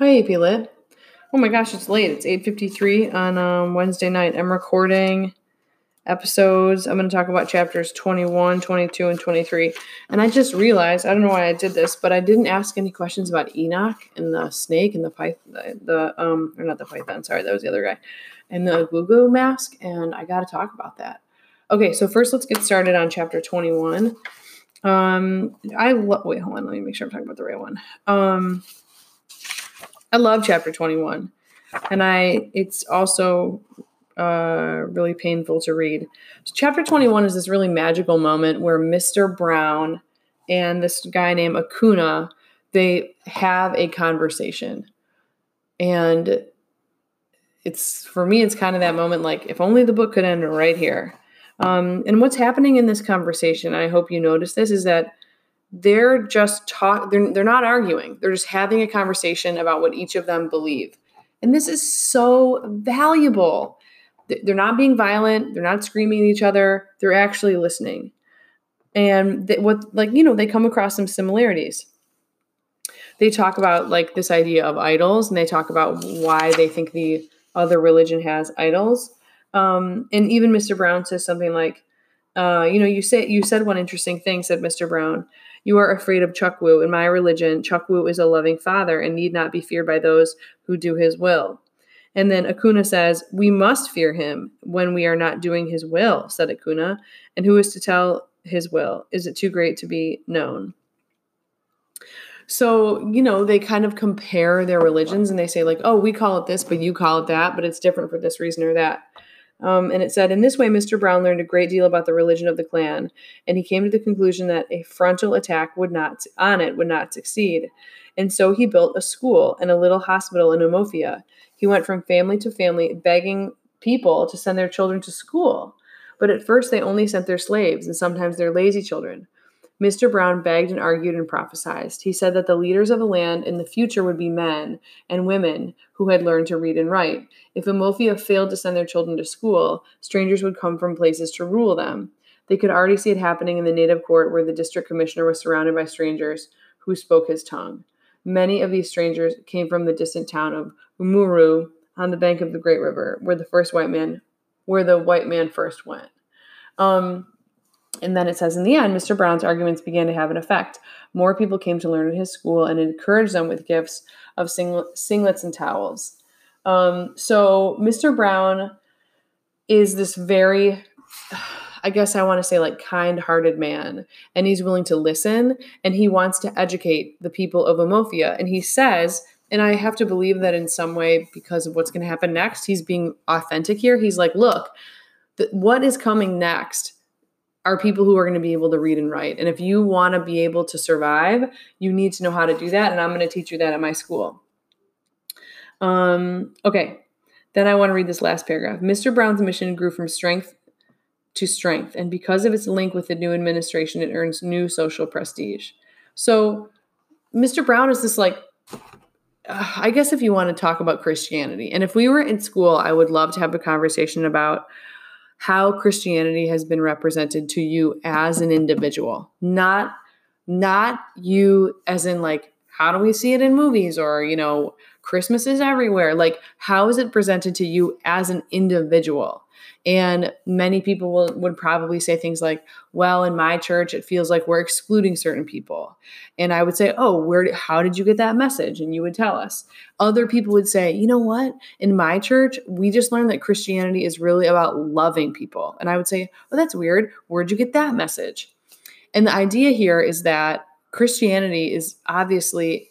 Hi, AP Lit. Oh my gosh, it's late. It's 8.53 on um, Wednesday night. I'm recording episodes. I'm going to talk about chapters 21, 22, and 23. And I just realized, I don't know why I did this, but I didn't ask any questions about Enoch and the snake and the python, the, the um, or not the python, sorry, that was the other guy, and the Gugu mask, and I got to talk about that. Okay, so first let's get started on chapter 21. Um, I lo- wait, hold on, let me make sure I'm talking about the right one. Um, I love chapter 21. And I it's also uh, really painful to read. So chapter 21 is this really magical moment where Mr. Brown and this guy named Akunna they have a conversation. And it's for me it's kind of that moment like if only the book could end right here. Um, and what's happening in this conversation, I hope you notice this, is that they're just talk they're, they're not arguing. They're just having a conversation about what each of them believe. And this is so valuable. They're not being violent. They're not screaming at each other. They're actually listening. And they, what like you know they come across some similarities. They talk about like this idea of idols and they talk about why they think the other religion has idols. Um, and even mr brown says something like uh, you know you say you said one interesting thing said mr brown you are afraid of Chukwu. In my religion, Chukwu is a loving father and need not be feared by those who do his will. And then Akunna says, We must fear him when we are not doing his will, said Akunna. And who is to tell his will? Is it too great to be known? So, you know, they kind of compare their religions and they say, like, oh, we call it this, but you call it that, but it's different for this reason or that. Um, and it said, in this way, Mr. Brown learned a great deal about the religion of the clan, and he came to the conclusion that a frontal attack would not on it would not succeed. And so he built a school and a little hospital in Umuofia. He went from family to family, begging people to send their children to school. But at first, they only sent their slaves and sometimes their lazy children. Mr. Brown begged and argued and prophesied. He said that the leaders of the land in the future would be men and women who had learned to read and write. If Umuofia failed to send their children to school, strangers would come from places to rule them. They could already see it happening in the native court where the district commissioner was surrounded by strangers who spoke his tongue. Many of these strangers came from the distant town of Umuru on the bank of the Great River, where the first white man, where the white man first went. Um, and then it says in the end, Mr. Brown's arguments began to have an effect. More people came to learn at his school and encouraged them with gifts of sing- singlets and towels. Um, so Mr. Brown is this very, I guess I want to say like kind-hearted man, and he's willing to listen and he wants to educate the people of Umuofia. And he says, and I have to believe that in some way because of what's going to happen next, he's being authentic here. He's like, look, th- what is coming next? Are people who are going to be able to read and write. And if you want to be able to survive, you need to know how to do that. And I'm going to teach you that at my school. Um, okay. Then I want to read this last paragraph. Mr. Brown's mission grew from strength to strength. And because of its link with the new administration, it earns new social prestige. So Mr. Brown is this like, uh, I guess if you want to talk about Christianity, and if we were in school, I would love to have a conversation about how Christianity has been represented to you as an individual, not not you as in like how do we see it in movies or you know Christmas is everywhere. Like how is it presented to you as an individual? And many people will, would probably say things like, well, in my church, it feels like we're excluding certain people. And I would say, oh, where, how did you get that message? And you would tell us. Other people would say, you know what? In my church, we just learned that Christianity is really about loving people. And I would say, oh, that's weird. Where'd you get that message? And the idea here is that Christianity is obviously,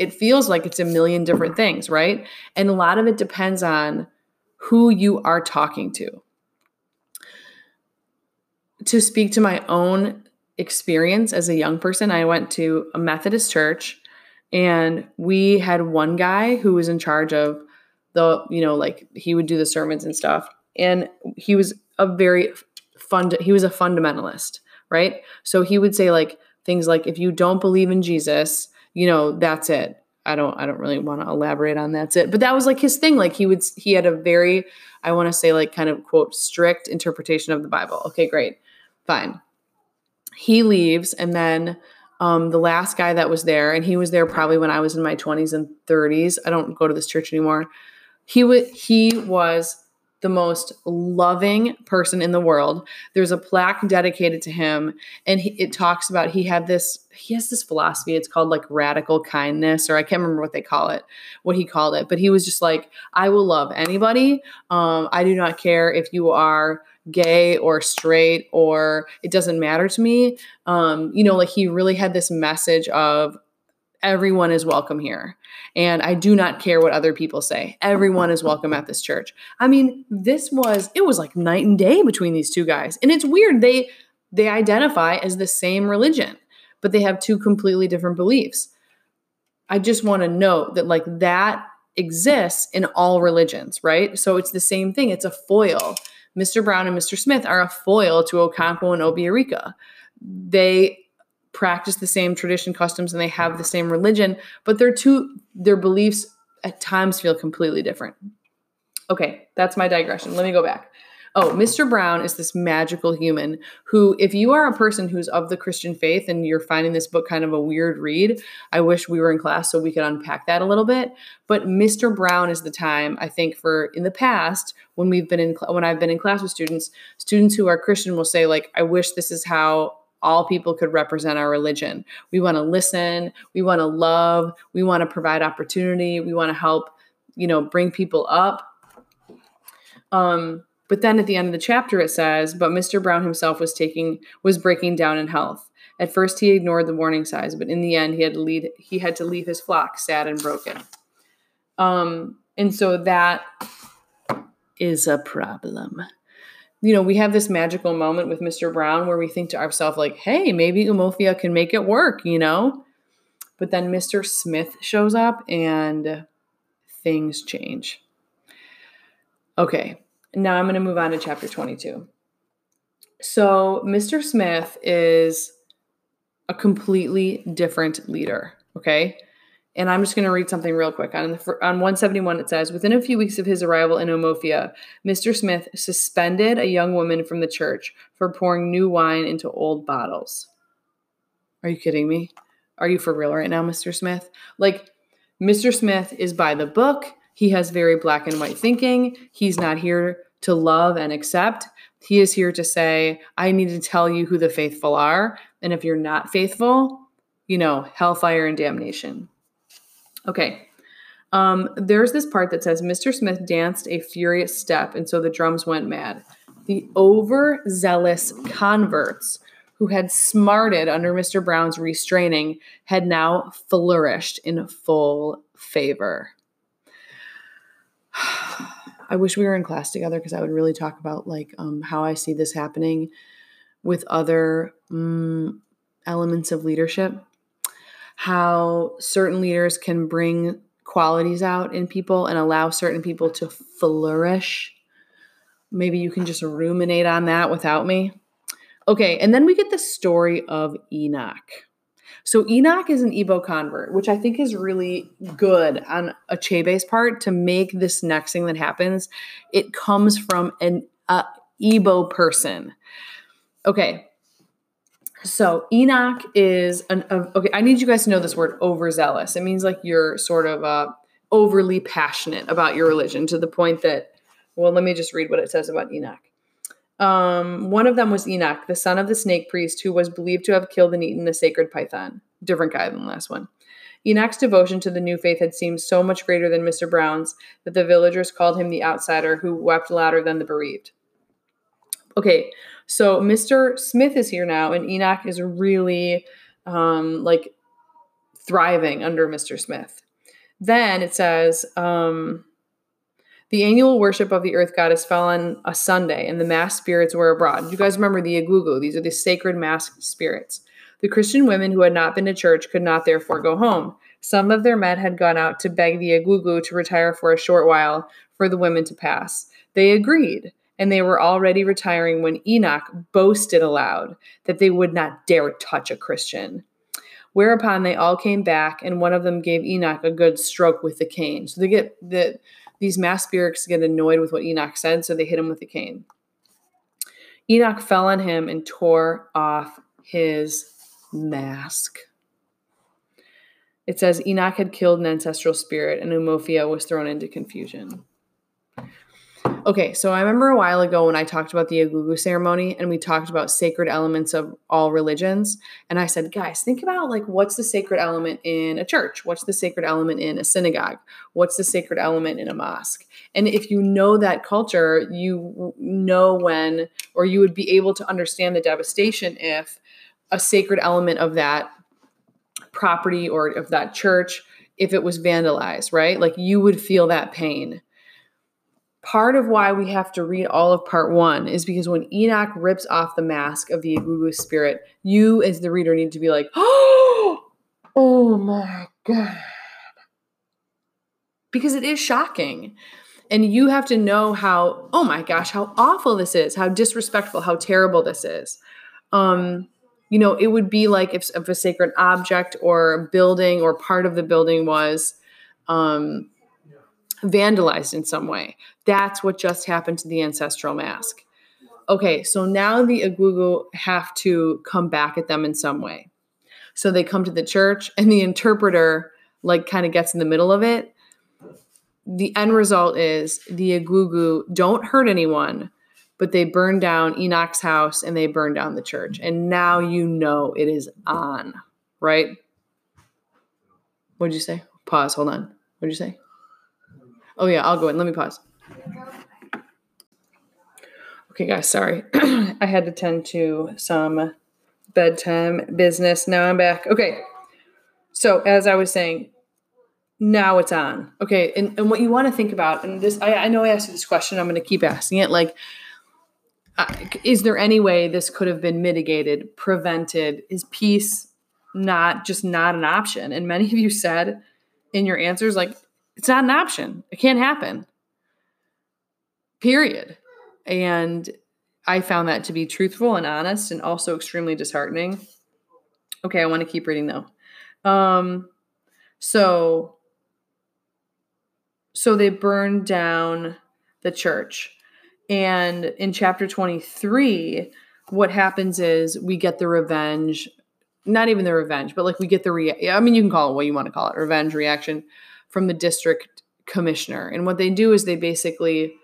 it feels like it's a million different things, right? And a lot of it depends on who you are talking to. To speak to my own experience as a young person, I went to a Methodist church and we had one guy who was in charge of the, you know, like he would do the sermons and stuff. And he was a very fund he was a fundamentalist, right? So he would say like things like if you don't believe in Jesus, you know, that's it. I don't I don't really want to elaborate on that's it. But that was like his thing. Like he would he had a very I want to say like kind of quote strict interpretation of the Bible. Okay, great. Fine. He leaves and then Um, the last guy that was there, and he was there probably when I was in my 20s and 30s. I don't go to this church anymore. He was he was the most loving person in the world. There's a plaque dedicated to him, and he, it talks about he had this. He has this philosophy. It's called like radical kindness, or I can't remember what they call it, what he called it. But he was just like, I will love anybody. Um, I do not care if you are gay or straight or it doesn't matter to me. Um, you know, like he really had this message of everyone is welcome here. And I do not care what other people say. Everyone is welcome at this church. I mean, this was it was like night and day between these two guys. And it's weird they they identify as the same religion, but they have two completely different beliefs. I just want to note that like that exists in all religions, right? So it's the same thing. It's a foil. Mr. Brown and Mr. Smith are a foil to Okonkwo and Obierika. They practice the same tradition customs and they have the same religion but their two their beliefs at times feel completely different. Okay that's my digression. Let me go back. Oh mr brown is this magical human who if you are a person who's of the christian faith and you're finding this book kind of a weird read i wish we were in class so we could unpack that a little bit. But mr brown is the time i think for in the past when we've been in when i've been in class with students students who are christian will say like i wish this is how all people could represent our religion. We want to listen, we want to love, we want to provide opportunity, we want to help, you know, bring people up. Um, but then at the end of the chapter it says, but Mr. Brown himself was taking was breaking down in health. At first he ignored the warning signs, but in the end he had to lead he had to leave his flock sad and broken. Um, and so that is a problem you know, we have this magical moment with Mr. Brown where we think to ourselves, like, hey, maybe Umuofia can make it work, you know? But then Mr. Smith shows up and things change. Okay, now I'm going to move on to chapter 22. So, Mr. Smith is a completely different leader, okay? And I'm just going to read something real quick. On, the, on 171, it says Within a few weeks of his arrival in Umuofia, Mr. Smith suspended a young woman from the church for pouring new wine into old bottles. Are you kidding me? Are you for real right now, Mr. Smith? Like, Mr. Smith is by the book. He has very black and white thinking. He's not here to love and accept. He is here to say, I need to tell you who the faithful are. And if you're not faithful, you know, hellfire and damnation. Okay. Um, there's this part that says Mr. Smith danced a furious step, and so the drums went mad. The overzealous converts who had smarted under Mr. Brown's restraining had now flourished in full favor. I wish we were in class together because I would really talk about like um, how I see this happening with other um, elements of leadership how certain leaders can bring qualities out in people and allow certain people to flourish. Maybe you can just ruminate on that without me. Okay, and then we get the story of Enoch. So Enoch is an Igbo convert, which I think is really good on Achebe's part to make this next thing that happens. It comes from an uh, person. Okay, so Enoch is an okay. I need you guys to know this word overzealous. It means like you're sort of uh, overly passionate about your religion to the point that. Well, let me just read what it says about Enoch. Um, one of them was Enoch, the son of the snake priest, who was believed to have killed and eaten a sacred python. Different guy than the last one. Enoch's devotion to the new faith had seemed so much greater than Mr. Brown's that the villagers called him the outsider who wept louder than the bereaved. Okay, so Mr. Smith is here now, and Enoch is really um, like thriving under Mr. Smith. Then it says, um, the annual worship of the earth goddess fell on a Sunday, and the mass spirits were abroad. You guys remember the egwugwu? These are the sacred mass spirits. The Christian women who had not been to church could not therefore go home. Some of their men had gone out to beg the egwugwu to retire for a short while for the women to pass. They agreed and they were already retiring when Enoch boasted aloud that they would not dare touch a Christian. Whereupon they all came back, and one of them gave Enoch a good stroke with the cane. So they get the these mass spirits get annoyed with what Enoch said, so they hit him with the cane. Enoch fell on him and tore off his mask. it says Enoch had killed an ancestral spirit and Umuofia was thrown into confusion. Okay, so I remember a while ago when I talked about the Agugu ceremony and we talked about sacred elements of all religions. And I said, guys, think about like what's the sacred element in a church? What's the sacred element in a synagogue? What's the sacred element in a mosque? And if you know that culture, you know when, or you would be able to understand the devastation if a sacred element of that property or of that church, if it was vandalized, right? Like you would feel that pain part of why we have to read all of part one is because when Enoch rips off the mask of the Agugu spirit, you as the reader need to be like, oh, oh my God. Because it is shocking. And you have to know how, oh my gosh, how awful this is, how disrespectful, how terrible this is. Um, you know, it would be like if, if a sacred object or building or part of the building was um, vandalized in some way. That's what just happened to the ancestral mask. Okay, so now the Agugu have to come back at them in some way. So they come to the church and the interpreter like kind of gets in the middle of it. The end result is the Agugu don't hurt anyone, but they burn down Enoch's house and they burn down the church. And now you know it is on, right? What'd you say? Pause, hold on. What'd you say? Oh yeah, I'll go in. Let me pause. Okay, guys, sorry. I had to tend to some bedtime business. Now I'm back. Okay. So as I was saying, now it's on. Okay, and, and what you want to think about, and this I, I know I asked you this question, I'm gonna keep asking it. Like, uh, is there any way this could have been mitigated, prevented? Is peace not just not an option? And many of you said in your answers, like, it's not an option. It can't happen. Period. And I found that to be truthful and honest and also extremely disheartening. Okay, I want to keep reading though. Um so so they burned down the church. And in chapter 23, what happens is we get the revenge, not even the revenge, but like we get the re I mean you can call it what you want to call it, revenge reaction from the district commissioner. And what they do is they basically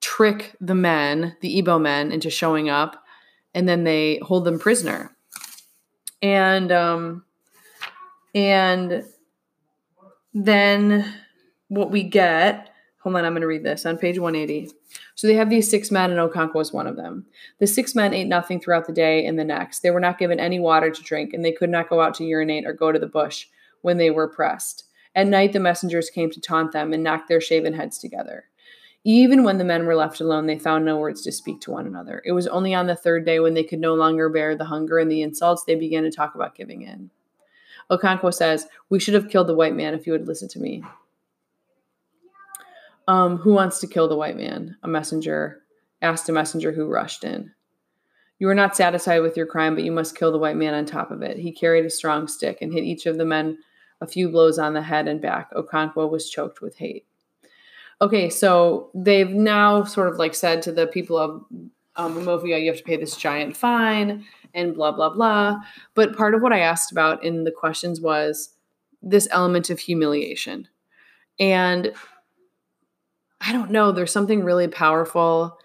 trick the men, the Igbo men, into showing up, and then they hold them prisoner. And um, and then what we get, hold on, I'm going to read this on page 180. So they have these six men, and Okonkwo was one of them. The six men ate nothing throughout the day and the next. They were not given any water to drink, and they could not go out to urinate or go to the bush when they were pressed. At night, the messengers came to taunt them and knock their shaven heads together. Even when the men were left alone, they found no words to speak to one another. It was only on the third day, when they could no longer bear the hunger and the insults, they began to talk about giving in. Okonkwo says, We should have killed the white man if you would listen to me. Um, who wants to kill the white man? A messenger asked a messenger who rushed in. You are not satisfied with your crime, but you must kill the white man on top of it. He carried a strong stick and hit each of the men a few blows on the head and back. Okonkwo was choked with hate. Okay, so they've now sort of like said to the people of um, you have to pay this giant fine and blah, blah, blah. But part of what I asked about in the questions was this element of humiliation. And I don't know, there's something really powerful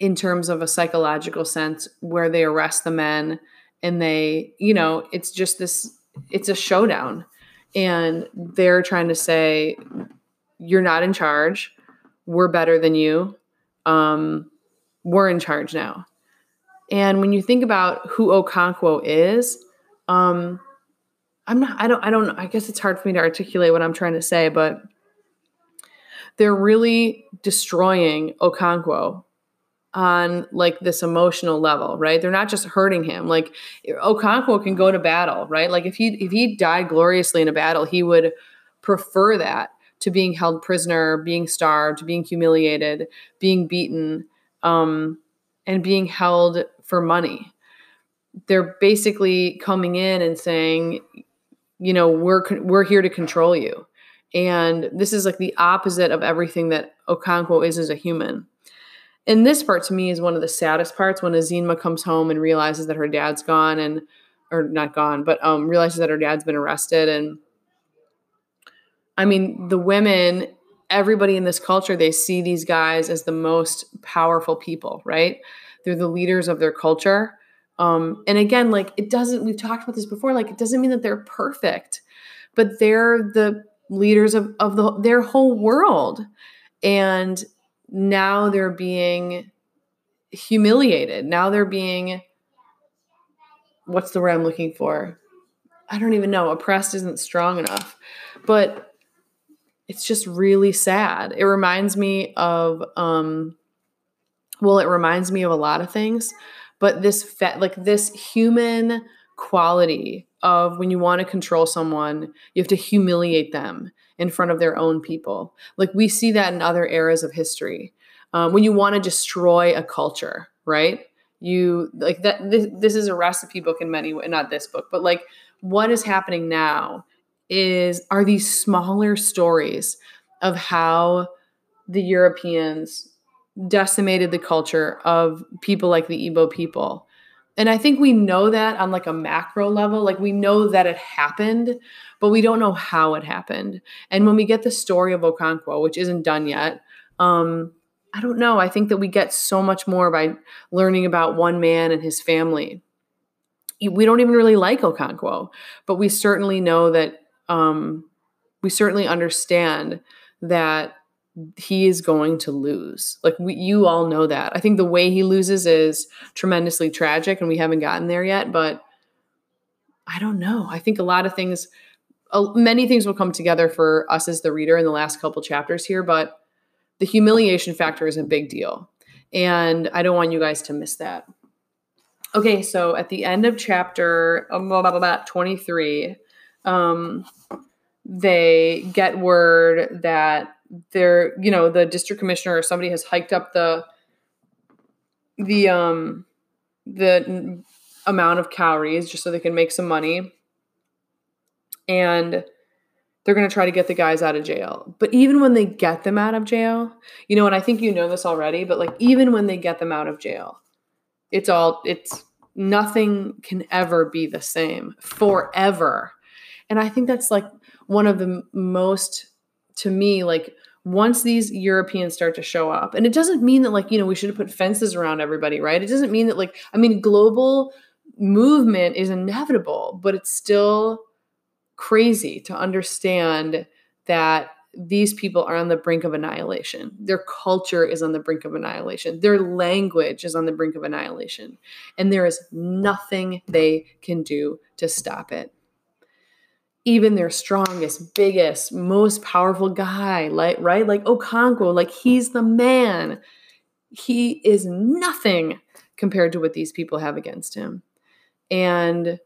in terms of a psychological sense where they arrest the men and they, you know, it's just this, it's a showdown and they're trying to say you're not in charge. We're better than you. Um, we're in charge now. And when you think about who okonkwo is um, i'm not i don't i don't i guess it's hard for me to articulate what i'm trying to say but they're really destroying okonkwo on like this emotional level, right? They're not just hurting him. Like Okonkwo can go to battle, right? Like if he if he died gloriously in a battle, he would prefer that to being held prisoner, being starved, being humiliated, being beaten, um, and being held for money. They're basically coming in and saying, you know, we're we're here to control you. And this is like the opposite of everything that Okonkwo is as a human and this part to me is one of the saddest parts when Ezinma comes home and realizes that her dad's gone and or not gone, but um, realizes that her dad's been arrested. And I mean, the women, everybody in this culture, they see these guys as the most powerful people, right? They're the leaders of their culture. Um, and again, like it doesn't, we've talked about this before, like it doesn't mean that they're perfect, but they're the leaders of, of the, their whole world. And now they're being humiliated. Now they're being what's the word I'm looking for? I don't even know. Oppressed isn't strong enough. But it's just really sad. It reminds me of um well, it reminds me of a lot of things, but this fe- like this human quality of when you want to control someone, you have to humiliate them in front of their own people. Like we see that in other eras of history. Um, when you want to destroy a culture, right? You like that. This, this is a recipe book in many ways, not this book, but like what is happening now is are these smaller stories of how the Europeans decimated the culture of people like the Igbo people. And I think we know that on like a macro level, like we know that it happened, but we don't know how it happened. And when we get the story of Okonkwo, which isn't done yet, um, I don't know. I think that we get so much more by learning about one man and his family. We don't even really like Okonkwo, but we certainly know that um, we certainly understand that he is going to lose. Like we, you all know that. I think the way he loses is tremendously tragic, and we haven't gotten there yet. But I don't know. I think a lot of things, uh, many things will come together for us as the reader in the last couple chapters here. But the humiliation factor is a big deal. And I don't want you guys to miss that. Okay, so at the end of chapter about 23, um, they get word that they're, you know, the district commissioner or somebody has hiked up the the um the amount of cowries just so they can make some money. And they're going to try to get the guys out of jail. But even when they get them out of jail, you know, and I think you know this already, but like even when they get them out of jail, it's all, it's nothing can ever be the same forever. And I think that's like one of the most, to me, like once these Europeans start to show up, and it doesn't mean that like, you know, we should have put fences around everybody, right? It doesn't mean that like, I mean, global movement is inevitable, but it's still crazy to understand that these people are on the brink of annihilation. Their culture is on the brink of annihilation. Their language is on the brink of annihilation. And there is nothing they can do to stop it. Even their strongest, biggest, most powerful guy, like right? Like Okonkwo, like he's the man. He is nothing compared to what these people have against him. And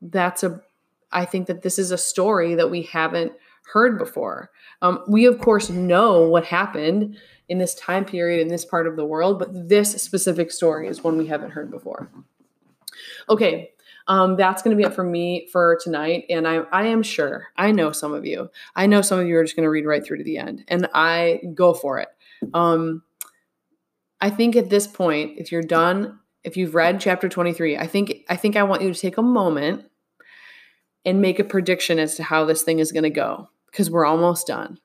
that's a I think that this is a story that we haven't heard before. Um, we, of course, know what happened in this time period in this part of the world, but this specific story is one we haven't heard before. Okay, um, that's going to be it for me for tonight. And I, I am sure, I know some of you, I know some of you are just going to read right through to the end, and I go for it. Um, I think at this point, if you're done, if you've read chapter 23, I think I think I want you to take a moment and make a prediction as to how this thing is going to go because we're almost done.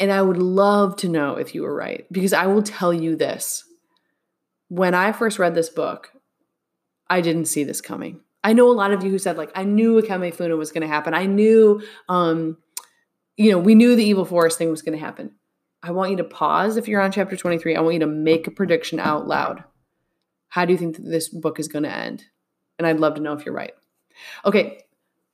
And I would love to know if you were right because I will tell you this. When I first read this book, I didn't see this coming. I know a lot of you who said, like, I knew Ikemefuna was going to happen. I knew, um, you know, we knew the evil forest thing was going to happen. I want you to pause if you're on chapter 23. I want you to make a prediction out loud. How do you think that this book is going to end? And I'd love to know if you're right. Okay.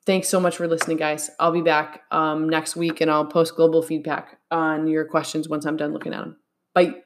Thanks so much for listening, guys. I'll be back um, next week and I'll post global feedback on your questions once I'm done looking at them. Bye.